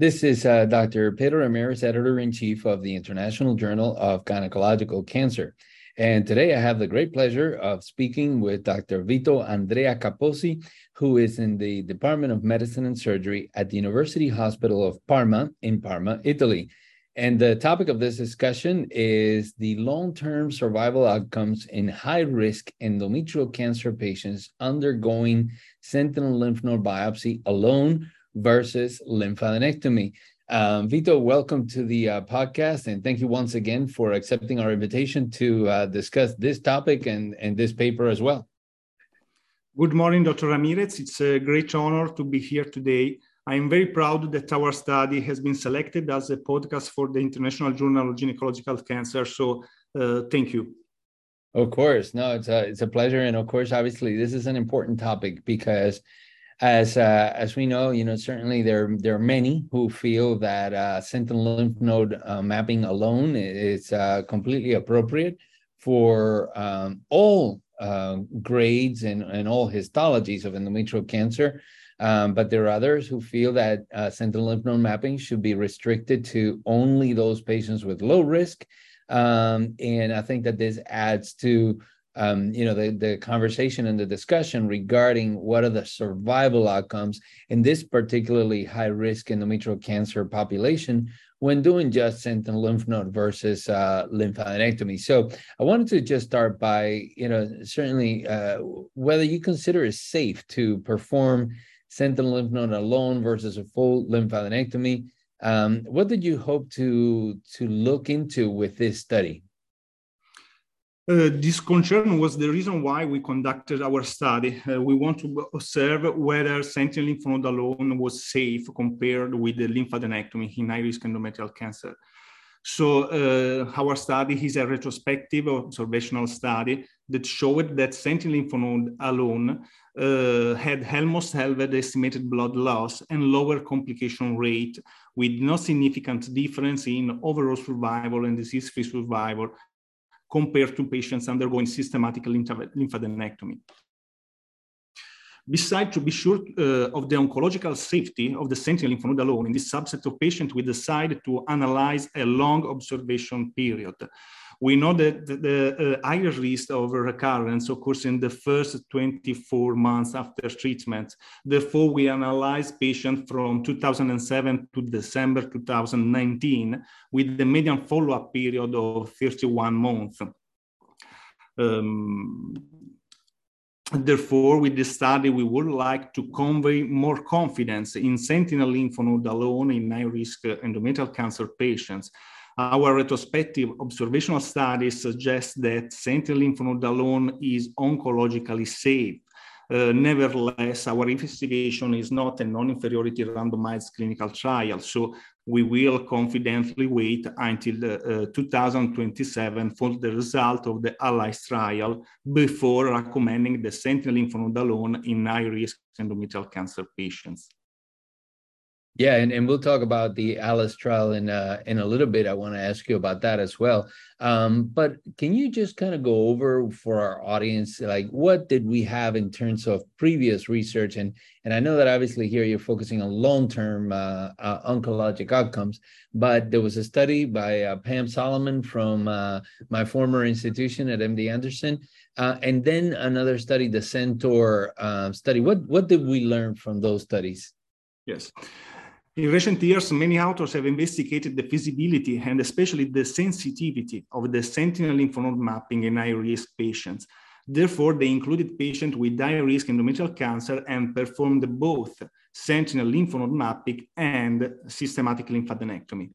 This is uh, Dr. Pedro Ramirez, editor in chief of the International Journal of Gynecological Cancer. And today I have the great pleasure of speaking with Dr. Vito Andrea Capozzi, who is in the Department of Medicine and Surgery at the University Hospital of Parma in Parma, Italy. And the topic of this discussion is the long term survival outcomes in high risk endometrial cancer patients undergoing sentinel lymph node biopsy alone versus lymphadenectomy. Um, Vito, welcome to the uh, podcast, and thank you once again for accepting our invitation to uh, discuss this topic and, and this paper as well. Good morning, Dr. Ramirez. It's a great honor to be here today. I am very proud that our study has been selected as a podcast for the International Journal of Gynecological Cancer. So, uh, thank you. Of course, no, it's a it's a pleasure, and of course, obviously, this is an important topic because as uh, as we know, you know certainly there there are many who feel that uh, sentinel lymph node uh, mapping alone is uh, completely appropriate for um, all uh, grades and, and all histologies of endometrial cancer. Um, but there are others who feel that uh, sentinel lymph node mapping should be restricted to only those patients with low risk. Um, and I think that this adds to um, you know, the, the conversation and the discussion regarding what are the survival outcomes in this particularly high risk endometrial cancer population when doing just sentinel lymph node versus uh, lymphadenectomy. So I wanted to just start by, you know, certainly uh, whether you consider it safe to perform sentinel lymph node alone versus a full lymphadenectomy. Um, what did you hope to to look into with this study? Uh, this concern was the reason why we conducted our study. Uh, we want to observe whether sentinel lymph node alone was safe compared with the lymphadenectomy in high-risk endometrial cancer. So uh, our study is a retrospective observational study that showed that sentinel lymph node alone uh, had almost halved estimated blood loss and lower complication rate with no significant difference in overall survival and disease-free survival compared to patients undergoing systematic lymphadenectomy. Besides, to be sure uh, of the oncological safety of the sentinel lymph node alone, in this subset of patients, we decided to analyze a long observation period we know that the uh, higher risk of recurrence occurs in the first 24 months after treatment. Therefore, we analyzed patients from 2007 to December 2019 with the median follow-up period of 31 months. Um, Therefore, with this study, we would like to convey more confidence in sentinel lymph node alone in high-risk endometrial cancer patients our retrospective observational studies suggest that sentinel lymph node alone is oncologically safe. Uh, nevertheless, our investigation is not a non-inferiority randomized clinical trial, so we will confidently wait until uh, 2027 for the result of the ALICE trial before recommending the sentinel lymph node alone in high-risk endometrial cancer patients. Yeah, and, and we'll talk about the Alice trial in uh, in a little bit. I want to ask you about that as well. Um, but can you just kind of go over for our audience, like what did we have in terms of previous research? And and I know that obviously here you're focusing on long term uh, uh, oncologic outcomes, but there was a study by uh, Pam Soliman from uh, my former institution at MD Anderson, uh, and then another study, the SENTOR study. What what did we learn from those studies? Yes. In recent years, many authors have investigated the feasibility and especially the sensitivity of the sentinel lymph node mapping in high-risk patients. Therefore, they included patients with high-risk endometrial cancer and performed both sentinel lymph node mapping and systematic lymphadenectomy.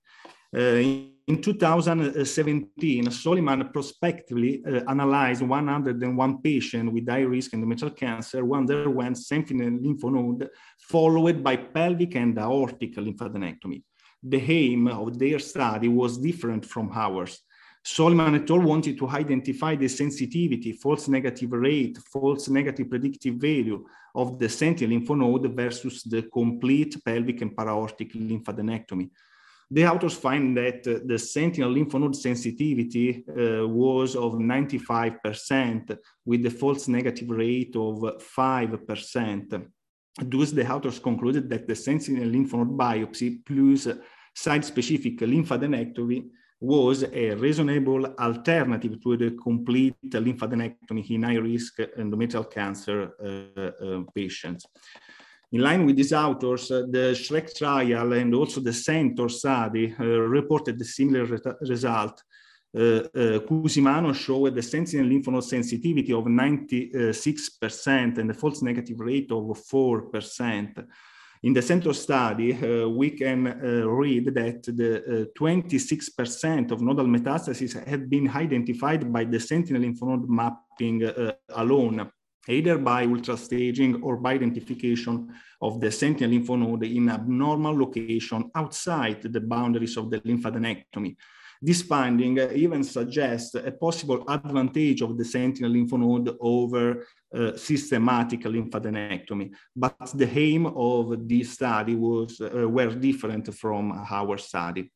Uh, in 2017, Soliman prospectively uh, analyzed 101 patients with high risk endometrial cancer who underwent sentinel lymph node followed by pelvic and aortic lymphadenectomy. The aim of their study was different from ours. Soliman et al. wanted to identify the sensitivity, false negative rate, false negative predictive value of the sentinel lymph node versus the complete pelvic and para-aortic lymphadenectomy the authors find that the sentinel lymph node sensitivity uh, was of 95% with the false negative rate of 5%. Thus, the authors concluded that the sentinel lymph node biopsy plus site-specific lymphadenectomy was a reasonable alternative to the complete lymphadenectomy in high-risk endometrial cancer uh, uh, patients. In line with these authors, uh, the SHREC trial and also the study uh, reported a similar re result. Uh, Cusimano showed the sentinel lymph node sensitivity of 96% and the false negative rate of 4%. In the SENTOR study, uh, we can uh, read that the 26% uh, of nodal metastases had been identified by the sentinel lymph node mapping alone, either by ultrastaging or by identification of the sentinel lymph node in abnormal location outside the boundaries of the lymphadenectomy. This finding even suggests a possible advantage of the sentinel lymph node over uh, systematic lymphadenectomy. But the aim of this study was uh, were different from our study.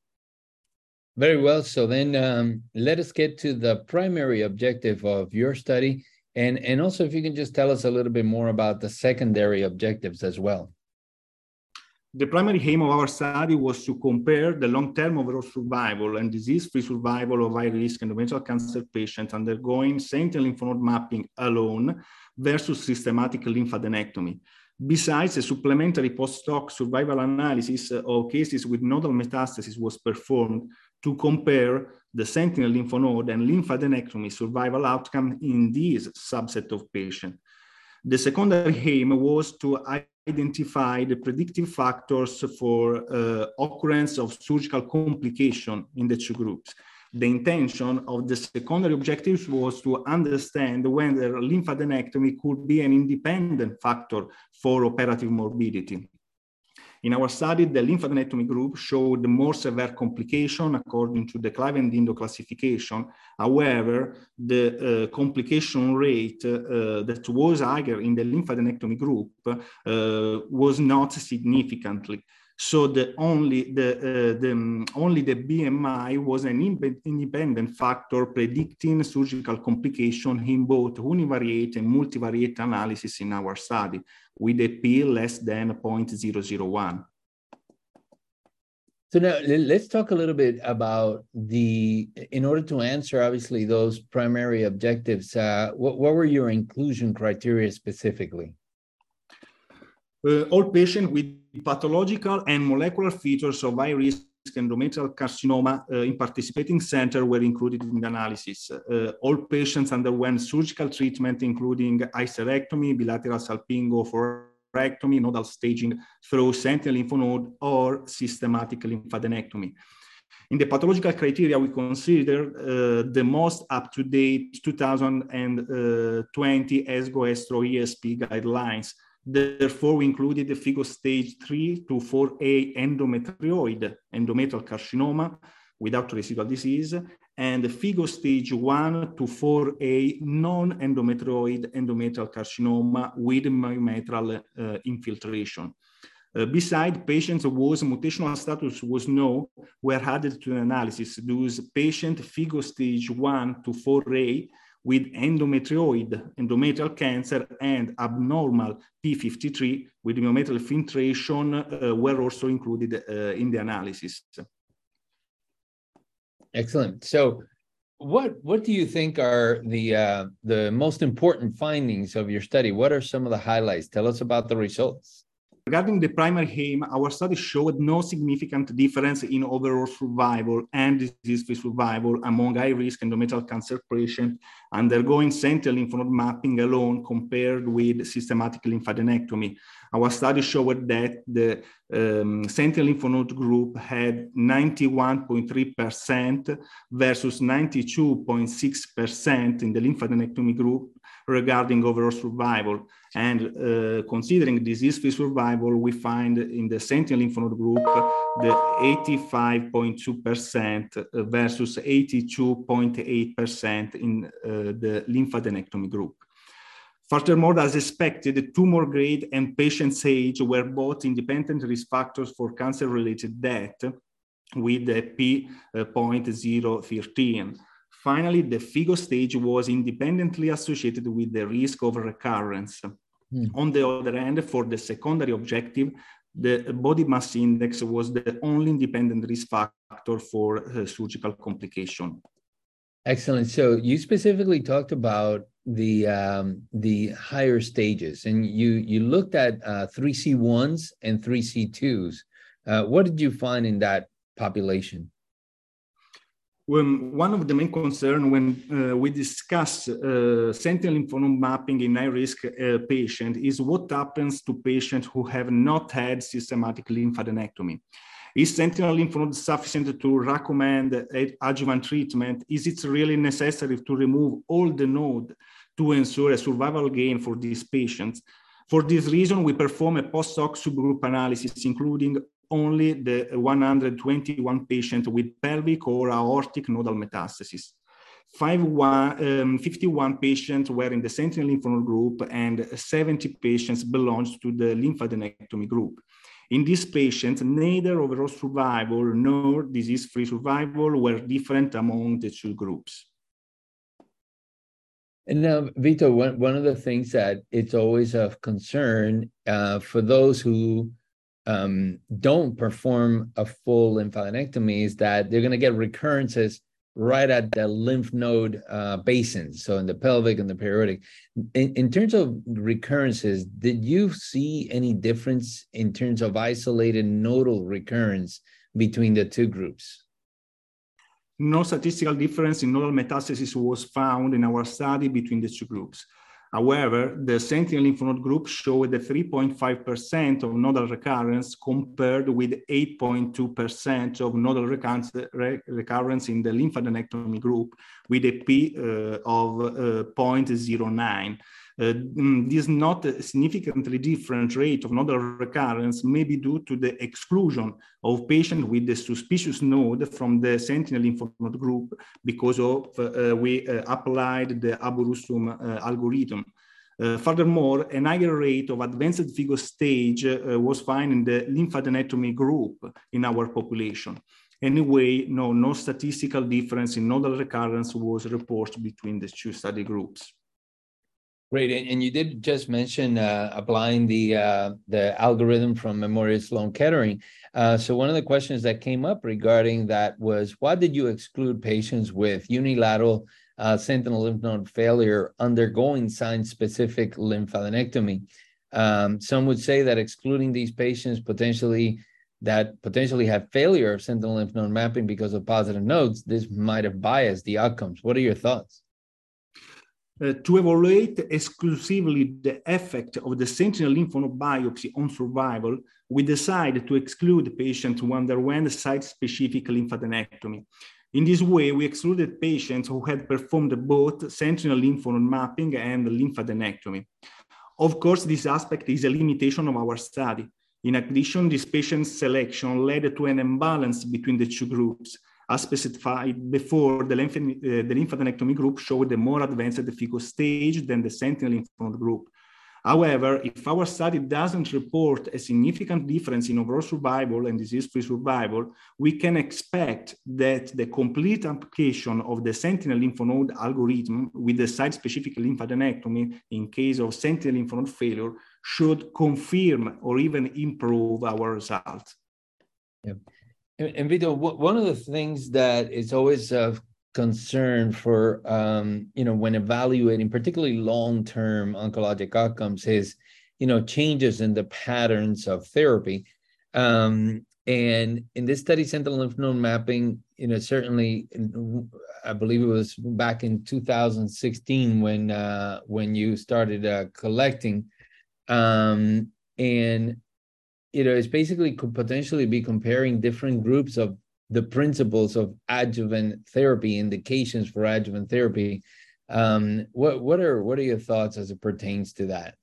Very well. So then um, let us get to the primary objective of your study. And, and also, if you can just tell us a little bit more about the secondary objectives as well. The primary aim of our study was to compare the long-term overall survival and disease-free survival of high-risk endometrial cancer patients undergoing sentinel lymph node mapping alone versus systematic lymphadenectomy. Besides, a supplementary post-hoc survival analysis of cases with nodal metastasis was performed to compare the sentinel lymph node and lymphadenectomy survival outcome in this subset of patients. The secondary aim was to identify the predictive factors for uh, occurrence of surgical complication in the two groups. The intention of the secondary objectives was to understand whether lymphadenectomy could be an independent factor for operative morbidity. In our study, the lymphadenectomy group showed more severe complication according to the Clavien-Dindo classification. However, the uh, complication rate uh, that was higher in the lymphadenectomy group uh, was not significantly. So the only the, uh, the um, only the BMI was an independent factor predicting surgical complication in both univariate and multivariate analysis in our study with a p less than 0.001. So now let's talk a little bit about the, in order to answer obviously those primary objectives, uh, what, what were your inclusion criteria specifically? Uh, all patients with pathological and molecular features of high risk endometrial carcinoma uh, in participating center were included in the analysis. Uh, all patients underwent surgical treatment, including hysterectomy, bilateral salpingo, oophorectomy, nodal staging through sentinel lymph node or systematic lymphadenectomy. In the pathological criteria, we consider uh, the most up-to-date 2020 ESGO-ESTRO ESP guidelines Therefore, we included the FIGO stage 3 to 4A endometrioid endometrial carcinoma without residual disease, and the FIGO stage 1 to 4A non-endometrioid endometrial carcinoma with myometrial uh, infiltration. Uh, beside patients whose mutational status was no were added to the analysis. Those patient FIGO stage 1 to 4A with endometrioid endometrial cancer and abnormal P53 with myometrial filtration uh, were also included uh, in the analysis. Excellent. So what what do you think are the uh, the most important findings of your study? What are some of the highlights? Tell us about the results. Regarding the primary aim, our study showed no significant difference in overall survival and disease-free survival among high-risk endometrial cancer patients undergoing sentinel lymph node mapping alone compared with systematic lymphadenectomy. Our study showed that the um, sentinel lymph node group had 91.3% versus 92.6% in the lymphadenectomy group regarding overall survival. And uh, considering disease-free survival, we find in the sentinel lymph node group the 85.2% versus 82.8% in uh, the lymphadenectomy group. Furthermore, as expected, tumor grade and patient's age were both independent risk factors for cancer-related death with a p.013. Finally, the FIGO stage was independently associated with the risk of recurrence. Hmm. On the other hand, for the secondary objective, the body mass index was the only independent risk factor for uh, surgical complication. Excellent. So you specifically talked about the um, the higher stages, and you you looked at uh, three C ones and three C twos. Uh, what did you find in that population? One of the main concerns when uh, we discuss uh, sentinel lymph node mapping in high-risk uh, patient is what happens to patients who have not had systematic lymphadenectomy. Is sentinel lymph node sufficient to recommend adjuvant treatment? Is it really necessary to remove all the node to ensure a survival gain for these patients? For this reason, we perform a post-hoc subgroup analysis, including only the 121 patients with pelvic or aortic nodal metastasis. Five, one, um, 51 patients were in the sentinel lymph node group and 70 patients belonged to the lymphadenectomy group. In these patients, neither overall survival nor disease-free survival were different among the two groups. And now, Vito, one, one of the things that it's always of concern uh, for those who um, don't perform a full lymphadenectomy is that they're going to get recurrences right at the lymph node uh, basins, so in the pelvic and the periaortic. In, in terms of recurrences, did you see any difference in terms of isolated nodal recurrence between the two groups? No statistical difference in nodal metastasis was found in our study between the two groups. However, the sentinel lymph node group showed a 3.5% of nodal recurrence compared with 8.2% of nodal recurrence, in the lymphadenectomy group with a P uh, of uh, 0.09. Uh, mm, this not significantly different rate of nodal recurrence may be due to the exclusion of patients with the suspicious node from the sentinel lymph node group because of uh, we uh, applied the Abu-Rustum uh, algorithm. Uh, furthermore, a higher rate of advanced FIGO stage uh, was found in the lymphadenectomy group in our population. Anyway, no, no statistical difference in nodal recurrence was reported between the two study groups. Great, and, you did just mention uh, applying the uh, the algorithm from Memorial Sloan Kettering. Uh, so one of the questions that came up regarding that was, why did you exclude patients with unilateral uh, sentinel lymph node failure undergoing sign-specific lymphadenectomy? Um, some would say that excluding these patients potentially that potentially have failure of sentinel lymph node mapping because of positive nodes, this might have biased the outcomes. What are your thoughts? Uh, to evaluate exclusively the effect of the sentinel lymph node biopsy on survival, we decided to exclude patients who underwent site-specific lymphadenectomy. In this way, we excluded patients who had performed both sentinel lymph node mapping and lymphadenectomy. Of course, this aspect is a limitation of our study. In addition, this patient selection led to an imbalance between the two groups, as specified before, the, uh, the lymphadenectomy group showed a more advanced FIGO stage than the sentinel lymph node group. However, if our study doesn't report a significant difference in overall survival and disease-free survival, we can expect that the complete application of the sentinel lymph node algorithm with the site-specific lymphadenectomy in case of sentinel lymph node failure should confirm or even improve our results. Yep. And, Vito, one of the things that is always of concern for um, you know when evaluating particularly long-term oncologic outcomes is you know changes in the patterns of therapy. Um, and in this study, sentinel lymph node mapping, you know, certainly, I believe it was back in 2016 when uh, when you started uh, collecting, um, and you know, it's basically could potentially be comparing different groups of the principles of adjuvant therapy, indications for adjuvant therapy. Um, what what are what are your thoughts as it pertains to that?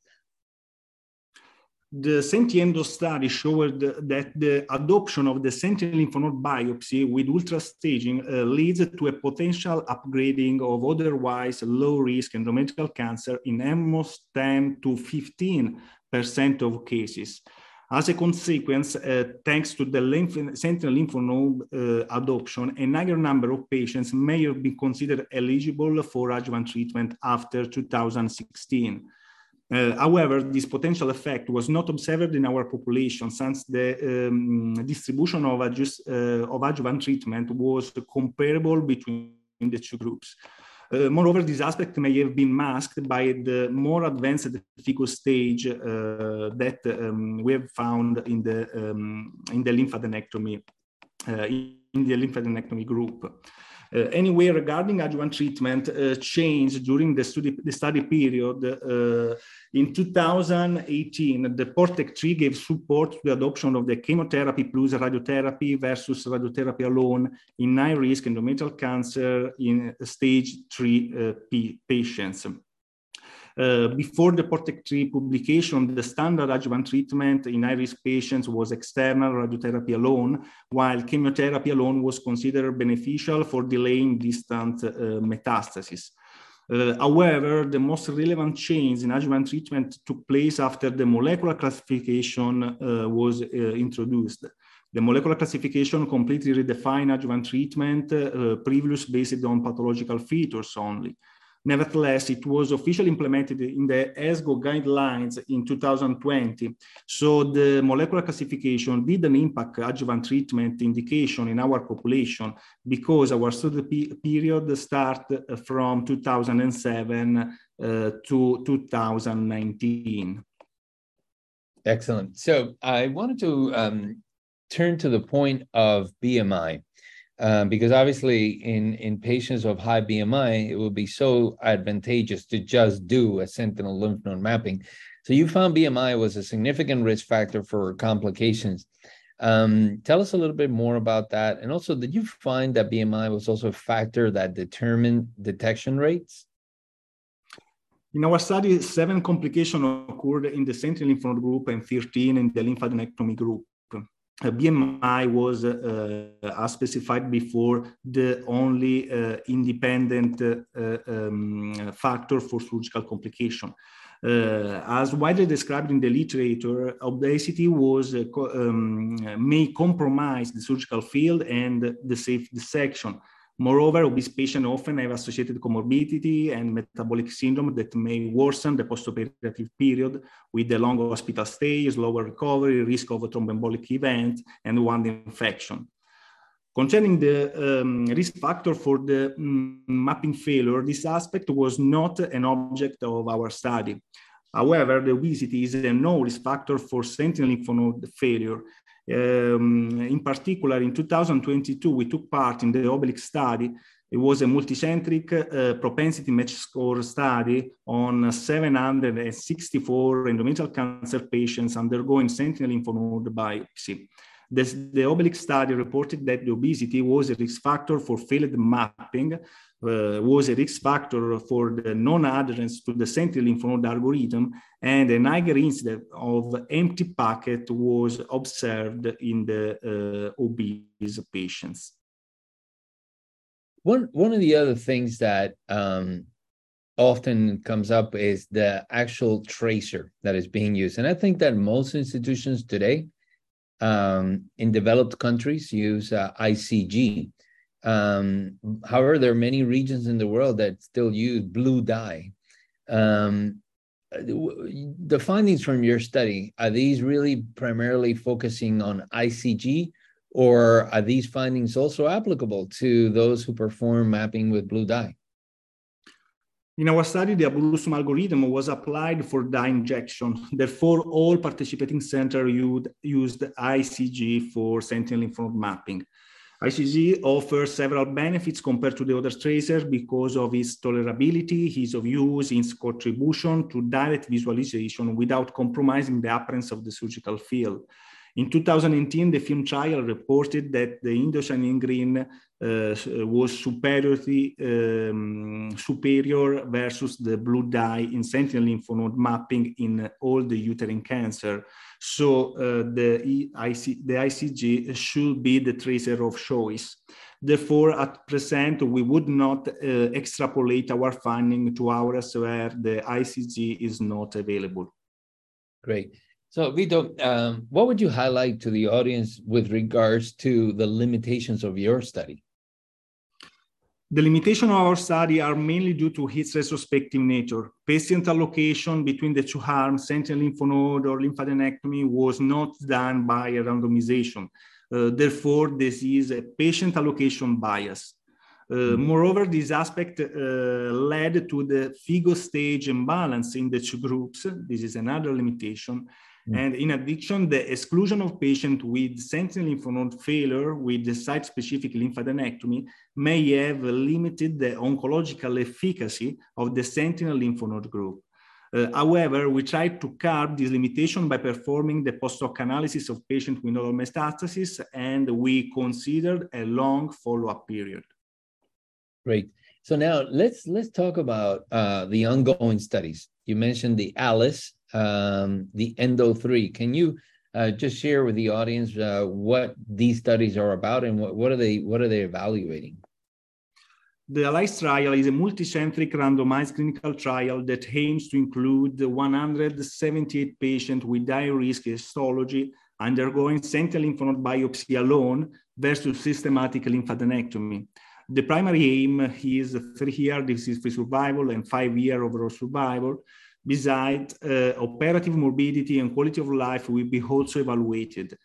The SENTI-ENDO study showed that the adoption of the sentinel lymph node biopsy with ultrastaging uh, leads to a potential upgrading of otherwise low risk endometrial cancer in almost 10 to 15 percent of cases. As a consequence, uh, thanks to the lymph, sentinel lymph node uh, adoption, a higher number of patients may have been considered eligible for adjuvant treatment after 2016. Uh, however, this potential effect was not observed in our population since the um, distribution of, adjust, uh, of adjuvant treatment was comparable between the two groups. Uh, moreover, this aspect may have been masked by the more advanced FIGO stage uh, that um, we have found in the, um, in the lymphadenectomy, in the lymphadenectomy group. Uh, anyway, regarding adjuvant treatment uh, change during the study, the study period, uh, in 2018, the PORTEC 3 gave support to the adoption of the chemotherapy plus radiotherapy versus radiotherapy alone in high risk endometrial cancer in stage 3 P patients. Uh, before the PORTEC 3 publication, the standard adjuvant treatment in high-risk patients was external radiotherapy alone, while chemotherapy alone was considered beneficial for delaying distant uh, metastasis. Uh, however, the most relevant change in adjuvant treatment took place after the molecular classification uh, was uh, introduced. The molecular classification completely redefined adjuvant treatment, uh, previous based on pathological features only. Nevertheless, it was officially implemented in the ESGO guidelines in 2020. So the molecular classification didn't impact adjuvant treatment indication in our population because our study period start from 2007 uh, to 2019. Excellent. So I wanted to um, turn to the point of BMI. Um, because obviously in, in patients of high BMI, it would be so advantageous to just do a sentinel lymph node mapping. So you found BMI was a significant risk factor for complications. Um, tell us a little bit more about that. And also, did you find that BMI was also a factor that determined detection rates? In our study, seven complications occurred in the sentinel lymph node group and 13 in the lymphadenectomy group. BMI was, uh, as specified before, the only uh, independent uh, um, factor for surgical complication. Uh, as widely described in the literature, obesity was uh, um, may compromise the surgical field and the safe dissection. Moreover, obese patients often have associated comorbidity and metabolic syndrome that may worsen the postoperative period with a long hospital stay, slower recovery, risk of a thromboembolic event, and wound infection. Concerning the um, risk factor for the um, mapping failure, this aspect was not an object of our study. However, the obesity is a no risk factor for sentinel lymph node failure, um, in particular, in 2022, we took part in the OBELIX study. It was a multicentric uh, propensity match score study on 764 endometrial cancer patients undergoing sentinel lymph node biopsy. This, the OBELIX study reported that the obesity was a risk factor for failed mapping uh, was a risk factor for the non-adherence to the sentinel lymph node algorithm, and a higher incidence of empty packet was observed in the uh, obese patients. One, one of the other things that um, often comes up is the actual tracer that is being used. And I think that most institutions today um, in developed countries use uh, ICG um, however, there are many regions in the world that still use blue dye. Um, the findings from your study are these really primarily focusing on ICG, or are these findings also applicable to those who perform mapping with blue dye? In our study, the Abu-Rustum algorithm was applied for dye injection. Therefore, all participating centers used ICG for sentinel node mapping. ICG offers several benefits compared to the other tracers because of its tolerability, ease of use, its contribution to direct visualization without compromising the appearance of the surgical field. In 2018, the FILM trial reported that the indocyanine green uh, was superiority, um, superior versus the blue dye in sentinel lymph node mapping in all the uterine cancer. So uh, the, IC, the ICG should be the tracer of choice. Therefore, at present, we would not uh, extrapolate our finding to hours where the ICG is not available. Great. So, Vito, um, what would you highlight to the audience with regards to the limitations of your study? The limitation of our study are mainly due to its retrospective nature. Patient allocation between the two arms, sentinel lymph node or lymphadenectomy, was not done by a randomization. Uh, therefore, this is a patient allocation bias. Uh, mm-hmm. moreover, this aspect uh, led to the FIGO stage imbalance in the two groups. This is another limitation. Mm. And in addition, the exclusion of patients with sentinel lymph node failure with the site-specific lymphadenectomy may have limited the oncological efficacy of the sentinel lymph node group. Uh, however, we tried to curb this limitation by performing the post-hoc analysis of patients with nodal metastasis, and we considered a long follow-up period. Great. So now let's let's talk about uh, the ongoing studies. You mentioned the ALICE um, the Endo 3. Can you uh, just share with the audience uh, what these studies are about and what, what are they what are they evaluating? The ALICE trial is a multicentric randomized clinical trial that aims to include 178 patients with high risk histology undergoing sentinel lymph node biopsy alone versus systematic lymphadenectomy. The primary aim is three-year disease-free survival and five-year overall survival, Besides, uh, operative morbidity and quality of life will be also evaluated.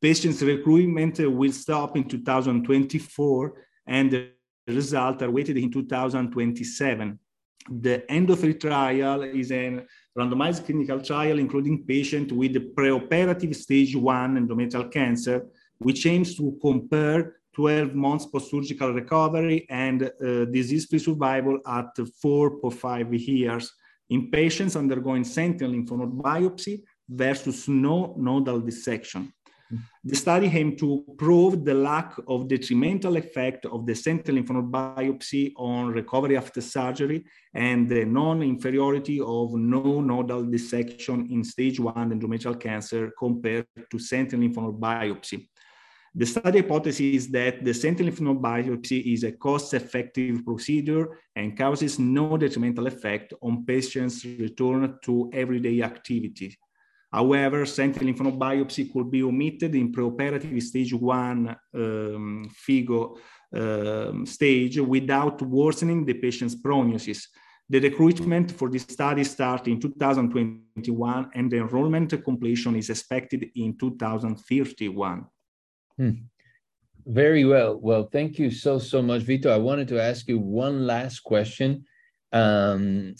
Patients recruitment will stop in 2024 and the results are waited in 2027. The ENDO3 trial is a randomized clinical trial including patients with preoperative stage one endometrial cancer, which aims to compare 12 months post-surgical recovery and uh, disease-free survival at four or five years in patients undergoing sentinel lymph node biopsy versus no nodal dissection. The study aimed to prove the lack of detrimental effect of the sentinel lymph node biopsy on recovery after surgery and the non-inferiority of no nodal dissection in stage one endometrial cancer compared to sentinel lymph node biopsy. The study hypothesis is that the sentinel lymph node biopsy is a cost-effective procedure and causes no detrimental effect on patients' return to everyday activity. However, sentinel lymph node biopsy could be omitted in preoperative stage one um, FIGO um, stage without worsening the patient's prognosis. The recruitment for this study started in 2021 and the enrollment completion is expected in 2031. Hmm. Very well. Well, thank you so, so much, Vito. I wanted to ask you one last question. Um,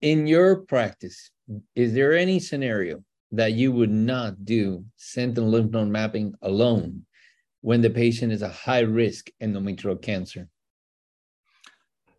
in your practice, is there any scenario that you would not do sentinel lymph node mapping alone when the patient is a high risk endometrial cancer?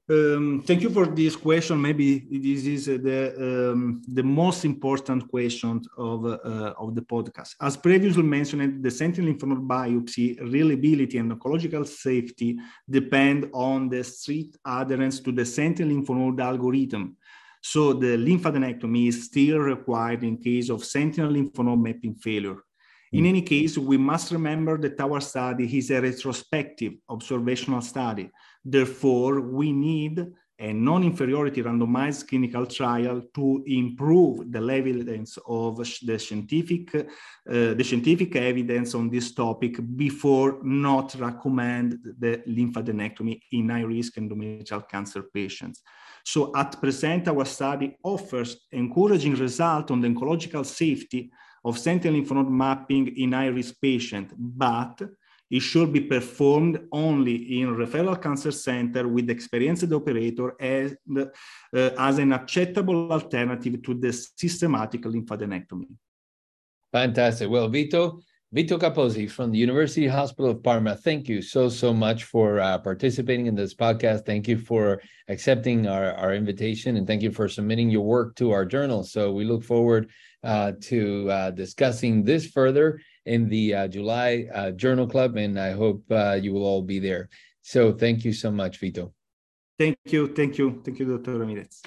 Um, thank you for this question. Maybe this is the um, the most important question of uh, of the podcast. As previously mentioned, the sentinel lymph node biopsy reliability and oncological safety depend on the strict adherence to the sentinel lymph node algorithm. So the lymphadenectomy is still required in case of sentinel lymph node mapping failure. In hmm. any case, we must remember that our study is a retrospective observational study. Therefore, we need a non-inferiority randomized clinical trial to improve the evidence of the scientific, uh, the scientific evidence on this topic before not recommend the lymphadenectomy in high-risk endometrial cancer patients. So at present, our study offers encouraging result on the oncological safety of sentinel lymph node mapping in high-risk patients, but it should be performed only in referral cancer center with experienced operator as, uh, as an acceptable alternative to the systematic lymphadenectomy. Fantastic. Well, Vito, Vito Capozzi from the University Hospital of Parma, thank you so, so much for uh, participating in this podcast. Thank you for accepting our, our invitation and thank you for submitting your work to our journal. So we look forward uh, to uh, discussing this further in the uh, July uh, Journal Club, and I hope uh, you will all be there. So thank you so much, Vito. Thank you, thank you, thank you, Dr. Ramirez.